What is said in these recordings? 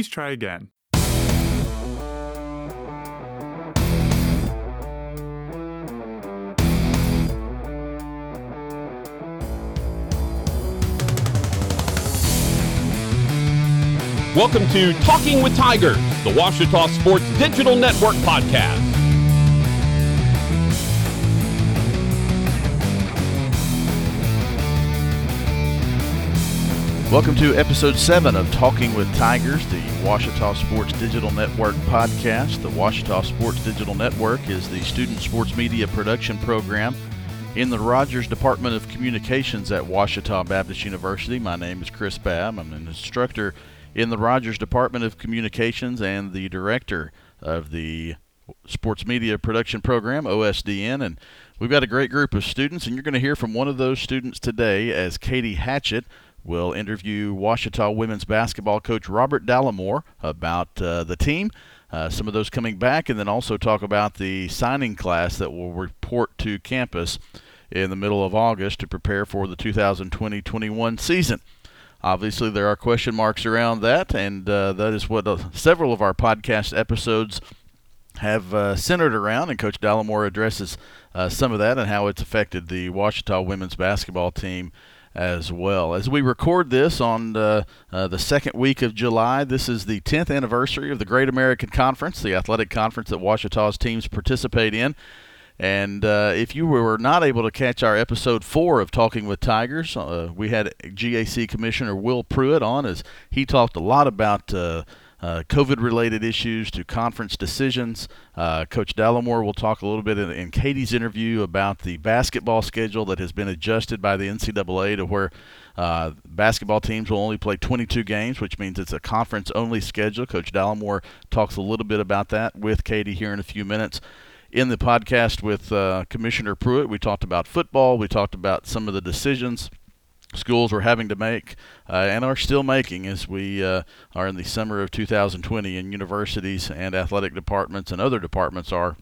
please try again. Welcome to Talking with Tigers, the Ouachita Sports Digital Network podcast. Welcome to episode 7 of Talking with Tigers, the Ouachita Sports Digital Network podcast. The Ouachita Sports Digital Network is the student sports media production program in the Rogers Department of Communications at Ouachita Baptist University. My name is Chris Babb. I'm an instructor in the Rogers Department of Communications and the director of the Sports Media Production Program, OSDN. And we've got a great group of students, and you're going to hear from one of those students today as Katie Hatchett will interview Ouachita women's basketball coach Robert Dallimore about uh, the team. Uh, some of those coming back, and then also talk about the signing class that will report to campus in the middle of August to prepare for the 2020 21 season. Obviously, there are question marks around that, and uh, that is what uh, several of our podcast episodes have uh, centered around. And Coach Dallimore addresses uh, some of that and how it's affected the Ouachita women's basketball team as well. As we record this on uh, uh, the second week of July, this is the 10th anniversary of the Great American Conference, the athletic conference that Ouachita's teams participate in. And uh, if you were not able to catch our episode four of Talking with Tigers, uh, we had GAC Commissioner Will Pruitt on as he talked a lot about uh, COVID related issues to conference decisions. Uh, Coach Dallimore will talk a little bit in, in, Katie's interview about the basketball schedule that has been adjusted by the NCAA to where uh, basketball teams will only play 22 games, which means it's a conference only schedule. Coach Dallimore talks a little bit about that with Katie here in a few minutes in the podcast with uh, Commissioner Pruitt, we talked about football. We talked about some of the decisions schools were having to make uh, and are still making as we uh, are in the summer of 2020, and universities and athletic departments and other departments are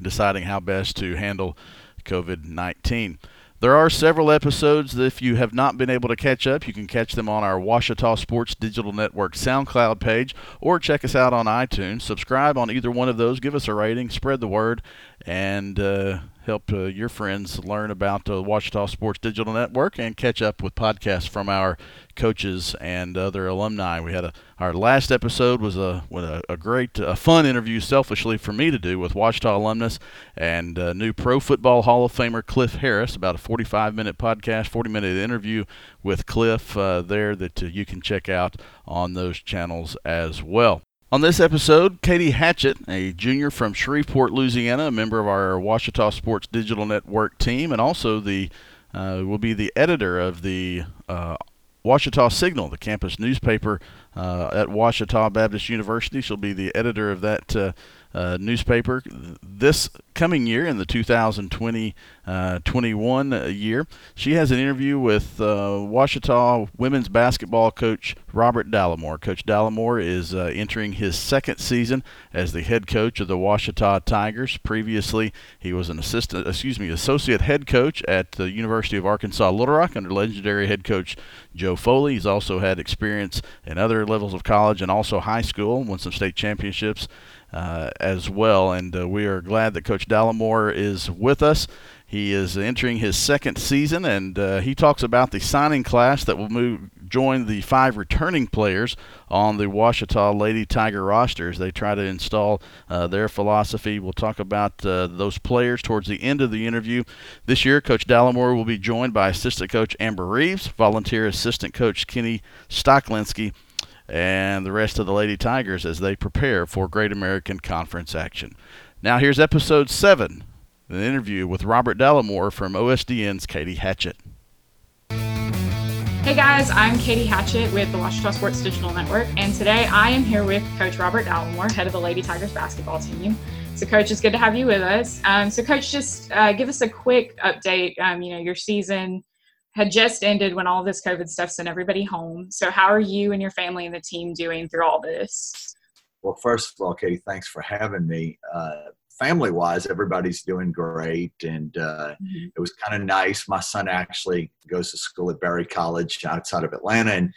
deciding how best to handle COVID 19. There are several episodes that if you have not been able to catch up, you can catch them on our Ouachita Sports Digital Network SoundCloud page or check us out on iTunes. Subscribe on either one of those, give us a rating, spread the word, and uh, help uh, your friends learn about the Ouachita Sports Digital Network and catch up with podcasts from our coaches and other alumni. We had a our last episode was a a, a great, a fun interview, selfishly for me to do with Ouachita alumnus and uh, new Pro Football Hall of Famer Cliff Harris. About a 45 minute podcast, 40 minute interview with Cliff uh, there that uh, you can check out on those channels as well. On this episode, Katie Hatchett, a junior from Shreveport, Louisiana, a member of our Ouachita Sports Digital Network team, and also the uh, will be the editor of the uh, Ouachita Signal, the campus newspaper uh, at Ouachita Baptist University. She'll be the editor of that uh, newspaper this coming year in the 2020 uh, 21 year. She has an interview with uh, Ouachita women's basketball coach Robert Dallimore. Coach Dallimore is uh, entering his second season as the head coach of the Ouachita Tigers. Previously, he was an assistant, excuse me, associate head coach at the University of Arkansas Little Rock under legendary head coach Joe Foley. He's also had experience in other levels of college and also high school, won some state championships uh, as well. And uh, we are glad that Coach Dallimore is with us. He is entering his second season, and uh, he talks about the signing class that will move join the five returning players on the Ouachita Lady Tiger rosters. They try to install uh, their philosophy. We'll talk about uh, those players towards the end of the interview. This year, Coach Dallimore will be joined by assistant coach Amber Reeves, volunteer assistant coach Kenny Stocklinski, and the rest of the Lady Tigers as they prepare for Great American Conference action. Now, here's episode 7 an interview with Robert Dallimore from OSDN's Katie Hatchett. Hey guys, I'm Katie Hatchett with the Ouachita Sports Digital Network, and today I am here with Coach Robert Dallimore, head of the Lady Tigers basketball team. So, Coach, it's good to have you with us. Um, so, Coach, just uh, give us a quick update. Um, you know, your season had just ended when all this COVID stuff sent everybody home. So, how are you and your family and the team doing through all this? Well, first of all, Katie, thanks for having me. Uh, family wise, everybody's doing great. And uh, mm-hmm. it was kind of nice. My son actually goes to school at Berry College outside of Atlanta. And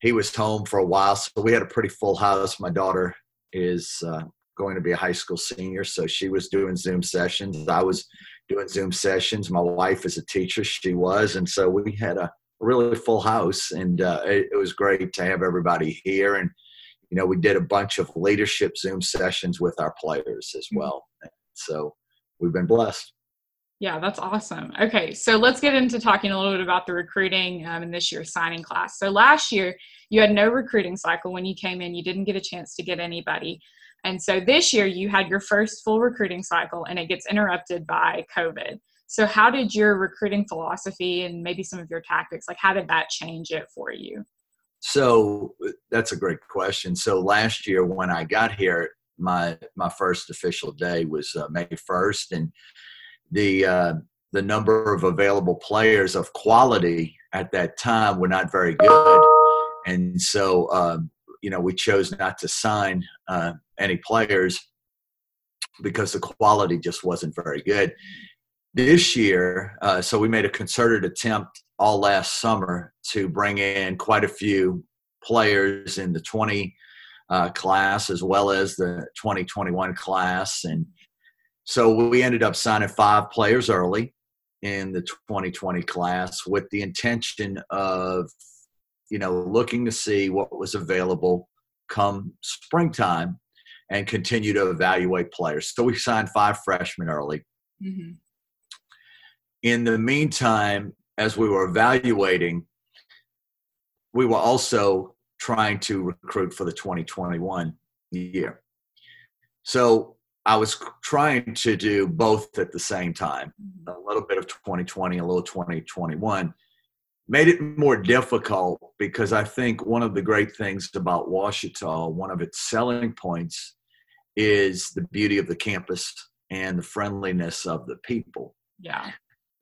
he was home for a while, so we had a pretty full house. My daughter is uh, going to be a high school senior, so she was doing Zoom sessions. I was doing Zoom sessions. My wife is a teacher; she was, and so we had a really full house, and uh, it, it was great to have everybody here. And you know, we did a bunch of leadership Zoom sessions with our players as well. So we've been blessed. Yeah, that's awesome. Okay, so let's get into talking a little bit about the recruiting um, in this year's signing class. So last year, you had no recruiting cycle when you came in, you didn't get a chance to get anybody. And so this year, you had your first full recruiting cycle and it gets interrupted by COVID. So, how did your recruiting philosophy and maybe some of your tactics, like, how did that change it for you? So, that's a great question. So, last year when I got here, my my first official day was uh, May 1st, and the uh, the number of available players of quality at that time were not very good, and so um, you know we chose not to sign uh, any players because the quality just wasn't very good. This year, uh, so we made a concerted attempt all last summer to bring in quite a few players in the 20 uh, class as well as the 2021 class and so we ended up signing five players early in the 2020 class with the intention of, you know, looking to see what was available come springtime and continue to evaluate players. So we signed five freshmen early. Mm-hmm. In the meantime, as we were evaluating, we were also trying to recruit for the 2021 year. So I was trying to do both at the same time mm-hmm. a little bit of 2020, a little 2021. Made it more difficult because I think one of the great things about Ouachita, one of its selling points, is the beauty of the campus and the friendliness of the people. Yeah.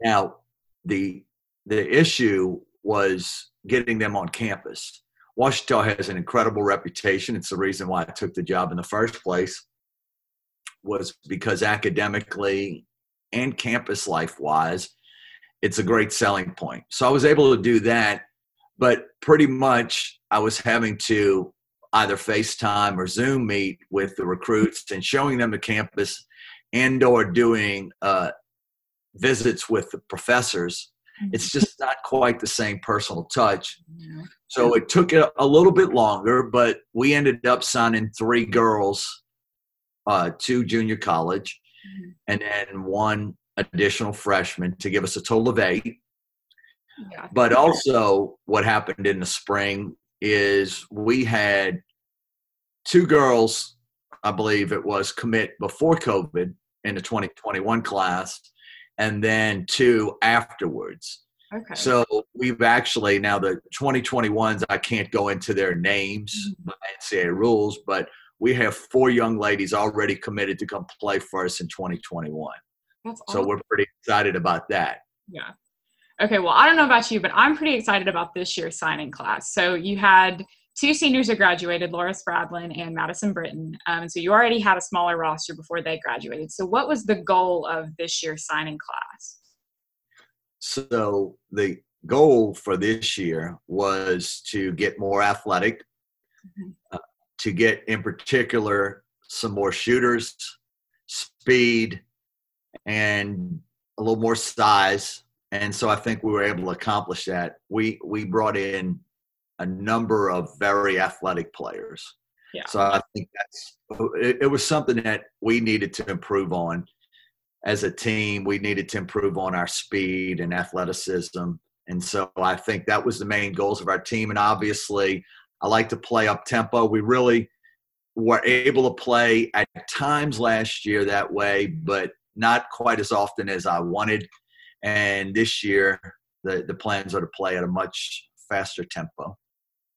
Now, the the issue was getting them on campus. Ouachita has an incredible reputation. It's the reason why I took the job in the first place was because academically and campus life wise, it's a great selling point. So I was able to do that, but pretty much I was having to either FaceTime or Zoom meet with the recruits and showing them the campus and or doing uh, visits with the professors. Mm-hmm. It's just not quite the same personal touch. So it took a, a little bit longer, but we ended up signing three girls uh, to junior college, mm-hmm. and then one additional freshman to give us a total of eight. Yeah. But also, what happened in the spring is we had two girls, I believe it was, commit before COVID in the 2021 class, and then two afterwards. Okay. So we've actually now the 2021s. I can't go into their names mm-hmm. by NCAA rules, but we have four young ladies already committed to come play for us in 2021. That's awesome. So we're pretty excited about that. Yeah. Okay. Well, I don't know about you, but I'm pretty excited about this year's signing class. So you had two seniors who graduated, Laura Spradlin and Madison Britton. Um, so you already had a smaller roster before they graduated. So what was the goal of this year's signing class? So the goal for this year was to get more athletic, mm-hmm. uh, to get, in particular, some more shooters, speed, and a little more size. And so I think we were able to accomplish that. We we brought in a number of very athletic players. Yeah. So I think that's it, it was something that we needed to improve on as a team. We needed to improve on our speed and athleticism. And so I think that was the main goals of our team. And obviously, I like to play up tempo. We really were able to play at times last year that way, but not quite as often as I wanted. And this year, the, the plans are to play at a much faster tempo.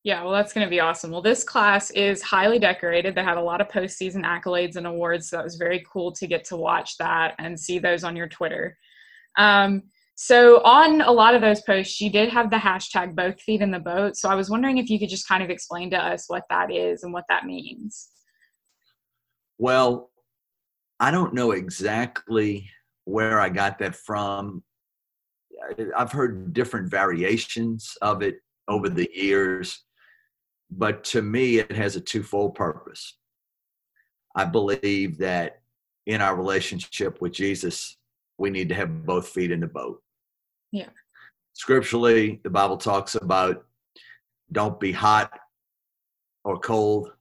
Yeah, well, that's going to be awesome. Well, this class is highly decorated. They had a lot of postseason accolades and awards, so that was very cool to get to watch that and see those on your Twitter. Um, so on a lot of those posts, you did have the hashtag both feet in the boat. So I was wondering if you could just kind of explain to us what that is and what that means. Well, I don't know exactly where I got that from. I've heard different variations of it over the years. but to me, it has a twofold purpose. I believe that in our relationship with Jesus, we need to have both feet in the boat. Yeah. Scripturally, the Bible talks about don't be hot or cold.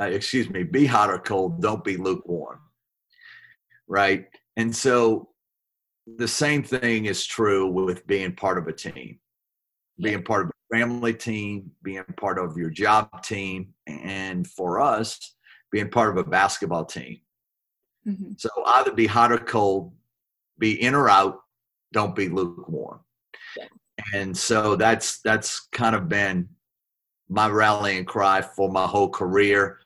Uh, excuse me, be hot or cold, don't be lukewarm. Right? And so the same thing is true with being part of a team, being part of a family team, being part of your job team, and for us, being part of a basketball team. Mm-hmm. So either be hot or cold, be in or out, don't be lukewarm. Yeah. And so that's that's kind of been my rallying cry for my whole career.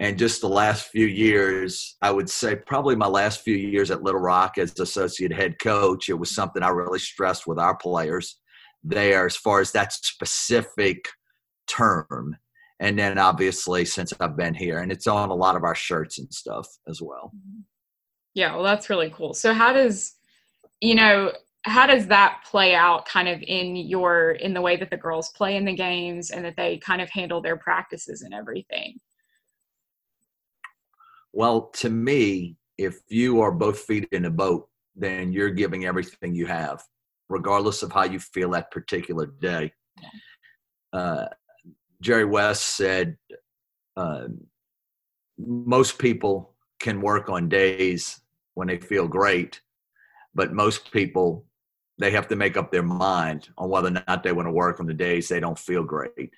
And just the last few years, I would say probably my last few years at Little Rock as associate head coach, it was something I really stressed with our players there as far as that specific term. And then obviously since I've been here, and it's on a lot of our shirts and stuff as well. Yeah, well, that's really cool. So, how does, you know, how does that play out kind of in your in the way that the girls play in the games and that they kind of handle their practices and everything well to me if you are both feet in a boat then you're giving everything you have regardless of how you feel that particular day. Uh, jerry west said uh, most people can work on days when they feel great but most people they have to make up their mind on whether or not they want to work on the days they don't feel great.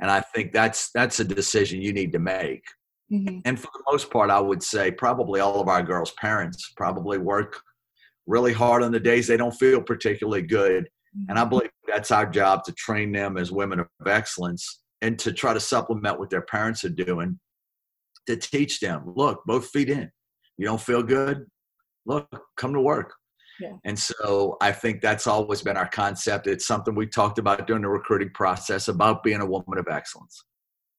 And i think that's that's a decision you need to make mm-hmm. and for the most part i would say probably all of our girls parents probably work really hard on the days they don't feel particularly good and i mm-hmm. believe that's our job to train them as women of excellence and to try to supplement what their parents are doing to teach them look both feet in you don't feel good look come to work yeah. And so I think that's always been our concept. It's something we talked about during the recruiting process about being a woman of excellence.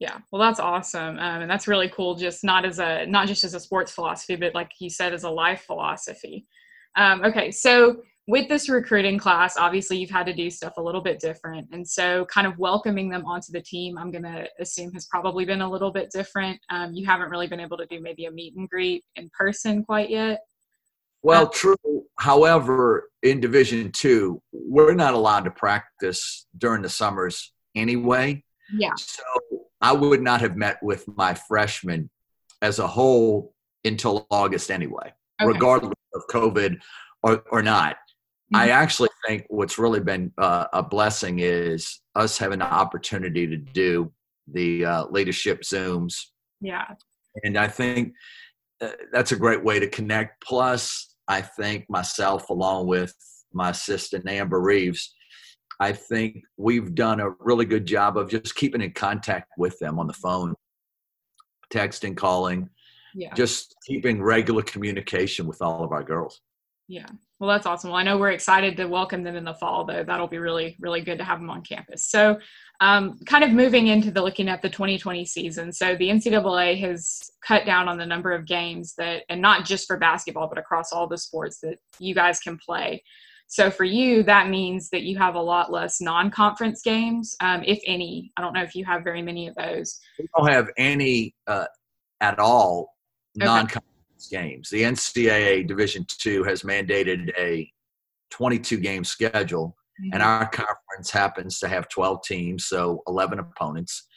Yeah, well, that's awesome, um, and that's really cool. Just not as a not just as a sports philosophy, but like you said, as a life philosophy. Um, okay, so with this recruiting class, obviously you've had to do stuff a little bit different, and so kind of welcoming them onto the team, I'm going to assume has probably been a little bit different. Um, you haven't really been able to do maybe a meet and greet in person quite yet. Well, true. However, in Division Two, we're not allowed to practice during the summers anyway. Yeah. So I would not have met with my freshmen as a whole until August anyway, okay. regardless of COVID or, or not. Mm-hmm. I actually think what's really been uh, a blessing is us having the opportunity to do the uh, leadership Zooms. Yeah. And I think uh, that's a great way to connect. Plus, I think myself, along with my assistant Amber Reeves, I think we've done a really good job of just keeping in contact with them on the phone, texting, calling, yeah. just keeping regular communication with all of our girls. Yeah. Well, that's awesome. Well, I know we're excited to welcome them in the fall, though. That'll be really, really good to have them on campus. So, um, kind of moving into the looking at the 2020 season. So, the NCAA has cut down on the number of games that, and not just for basketball, but across all the sports that you guys can play. So, for you, that means that you have a lot less non conference games, um, if any. I don't know if you have very many of those. We don't have any uh, at all non conference games. The NCAA Division Two has mandated a 22 game schedule, mm-hmm. and our conference happens to have 12 teams, so 11 opponents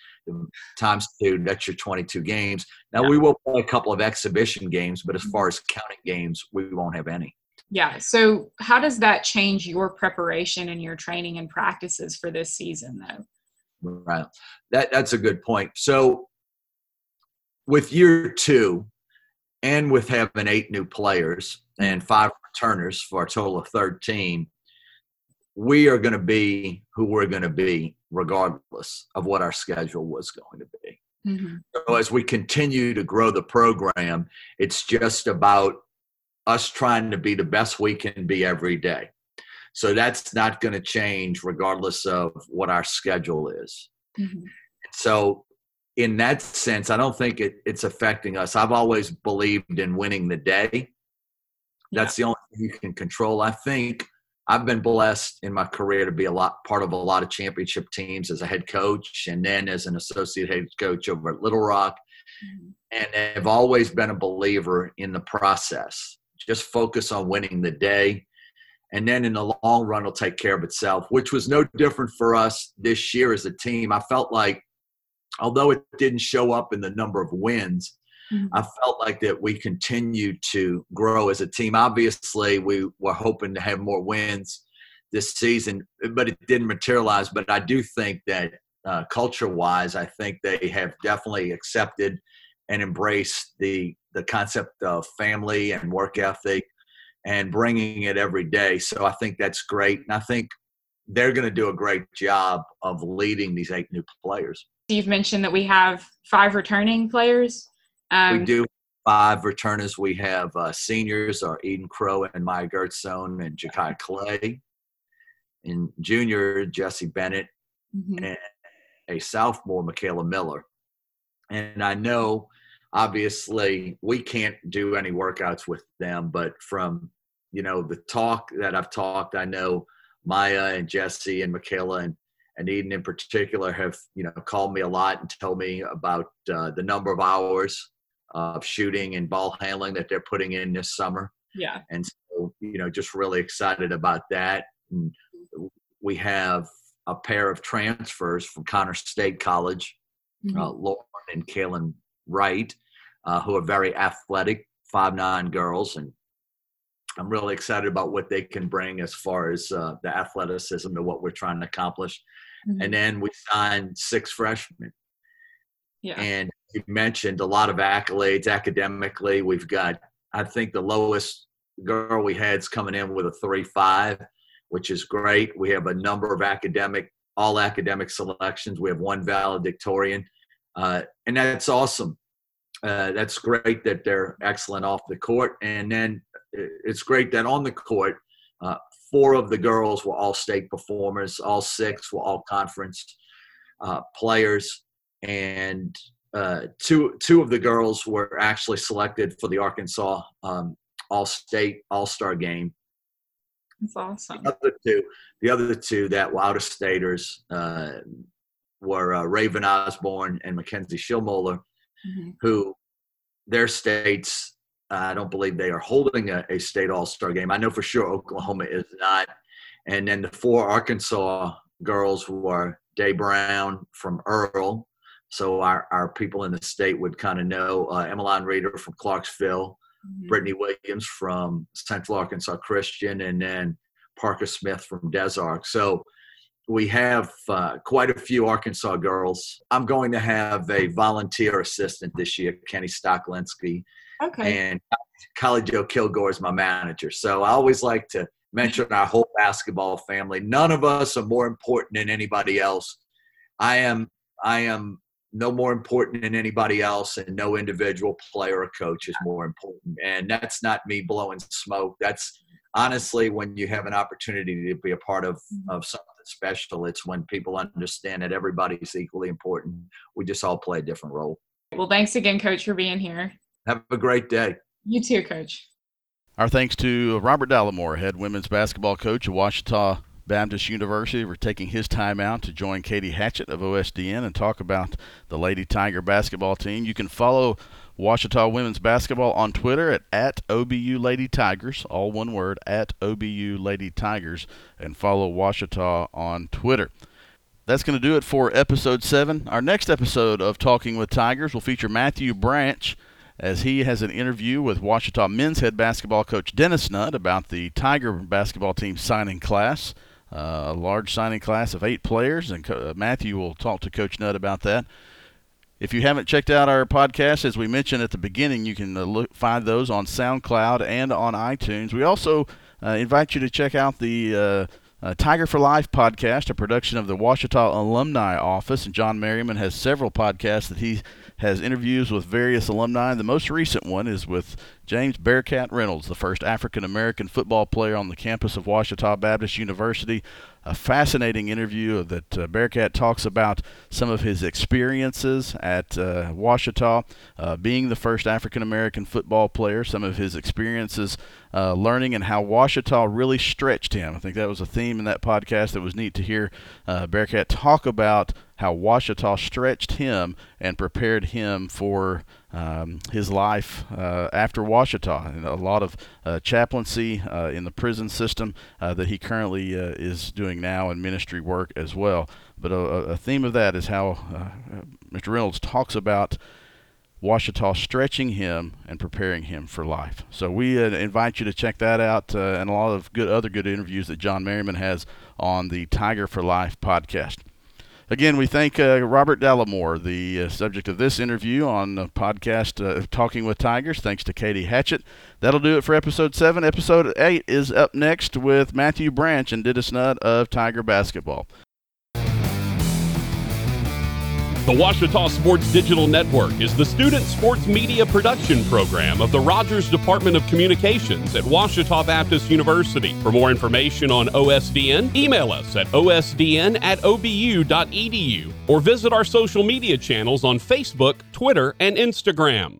times two. That's your 22 games. Now yeah. we will play a couple of exhibition games, but as mm-hmm. far as counting games, we won't have any. Yeah. So how does that change your preparation and your training and practices for this season, though? Right. That that's a good point. So with year two, and with having eight new players and five returners for a total of 13, we are going to be who we're going to be regardless of what our schedule was going to be. Mm-hmm. So as we continue to grow the program, it's just about us trying to be the best we can be every day. So that's not going to change regardless of what our schedule is. Mm-hmm. So in that sense, I don't think it, it's affecting us. I've always believed in winning the day. That's yeah. the only thing you can control. I think I've been blessed in my career to be a lot part of a lot of championship teams as a head coach and then as an associate head coach over at Little Rock. Mm-hmm. And have always been a believer in the process. Just focus on winning the day. And then in the long run, it'll take care of itself, which was no different for us this year as a team. I felt like, although it didn't show up in the number of wins, Mm-hmm. I felt like that we continued to grow as a team. Obviously, we were hoping to have more wins this season, but it didn't materialize. But I do think that uh, culture-wise, I think they have definitely accepted and embraced the the concept of family and work ethic and bringing it every day. So I think that's great, and I think they're going to do a great job of leading these eight new players. You've mentioned that we have five returning players. Um, we do five returners. We have uh, seniors are Eden Crow and Maya Gertzone and Jakai Clay. And junior, Jesse Bennett mm-hmm. and a sophomore, Michaela Miller. And I know, obviously, we can't do any workouts with them, but from you know the talk that I've talked, I know Maya and Jesse and Michaela and and Eden in particular have you know called me a lot and told me about uh, the number of hours of shooting and ball handling that they're putting in this summer. Yeah. And so, you know, just really excited about that. And we have a pair of transfers from Connor State College, mm-hmm. uh, Lauren and Kaylin Wright, uh, who are very athletic, five nine girls, and I'm really excited about what they can bring as far as uh, the athleticism to what we're trying to accomplish. Mm-hmm. And then we signed six freshmen. Yeah. And you mentioned a lot of accolades academically. We've got, I think, the lowest girl we had is coming in with a three five, which is great. We have a number of academic, all academic selections. We have one valedictorian, uh, and that's awesome. Uh, that's great that they're excellent off the court, and then it's great that on the court, uh, four of the girls were all state performers, all six were all conference uh, players, and uh, two two of the girls were actually selected for the Arkansas um, All State All Star game. That's awesome. The other two, the other two that were out of staters uh, were uh, Raven Osborne and Mackenzie Schillmoller, mm-hmm. who their states. I don't believe they are holding a, a state All Star game. I know for sure Oklahoma is not. And then the four Arkansas girls were Day Brown from Earle, so our, our people in the state would kind of know uh, Emmeline Reeder from Clarksville, mm-hmm. Brittany Williams from Central Arkansas Christian, and then Parker Smith from Des Arc. So we have uh, quite a few Arkansas girls. I'm going to have a volunteer assistant this year, Kenny Stocklinski. Okay. And College Joe Kilgore is my manager. So I always like to mention our whole basketball family. None of us are more important than anybody else. I am I am no more important than anybody else, and no individual player or coach is more important. And that's not me blowing smoke. That's honestly when you have an opportunity to be a part of, mm-hmm. of something special, it's when people understand that everybody's equally important. We just all play a different role. Well, thanks again, Coach, for being here. Have a great day. You too, Coach. Our thanks to Robert Dallimore, head women's basketball coach at Ouachita Baptist University for taking his time out to join Katie Hatchett of OSDN and talk about the Lady Tiger basketball team. You can follow Ouachita women's basketball on Twitter at, at OBU Lady Tigers, all one word, at OBU Lady Tigers, and follow Ouachita on Twitter. That's going to do it for episode 7. Our next episode of Talking with Tigers will feature Matthew Branch as he has an interview with Ouachita men's head basketball coach Dennis Nutt about the Tiger basketball team signing class uh, a large signing class of eight players, and Co- uh, Matthew will talk to Coach Nutt about that. If you haven't checked out our podcast, as we mentioned at the beginning, you can uh, look, find those on SoundCloud and on iTunes. We also uh, invite you to check out the uh, Tiger for Life podcast, a production of the Ouachita Alumni Office. And John Merriman has several podcasts that he has interviews with various alumni. The most recent one is with James Bearcat Reynolds, the first African American football player on the campus of Ouachita Baptist University. A fascinating interview that uh, Bearcat talks about some of his experiences at uh, Ouachita, uh, being the first African American football player, some of his experiences uh, learning, and how Ouachita really stretched him. I think that was a theme in that podcast that was neat to hear uh, Bearcat talk about how Ouachita stretched him and prepared him for um, his life uh, after Ouachita. And a lot of uh, chaplaincy uh, in the prison system uh, that he currently uh, is doing now and ministry work as well. But a, a theme of that is how uh, Mr. Reynolds talks about Ouachita stretching him and preparing him for life. So we invite you to check that out and a lot of good other good interviews that John Merriman has on the Tiger for Life podcast. Again, we thank uh, Robert Dallimore, the uh, subject of this interview on the podcast uh, Talking with Tigers. Thanks to Katie Hatchett. That'll do it for episode seven. Episode eight is up next with Matthew Branch and Dennis Nutt of Tiger Basketball. The Ouachita Sports Digital Network is the student sports media production program of the Rogers Department of Communications at Ouachita Baptist University. For more information on OSDN, email us at osdn at obu.edu or visit our social media channels on Facebook, Twitter, and Instagram.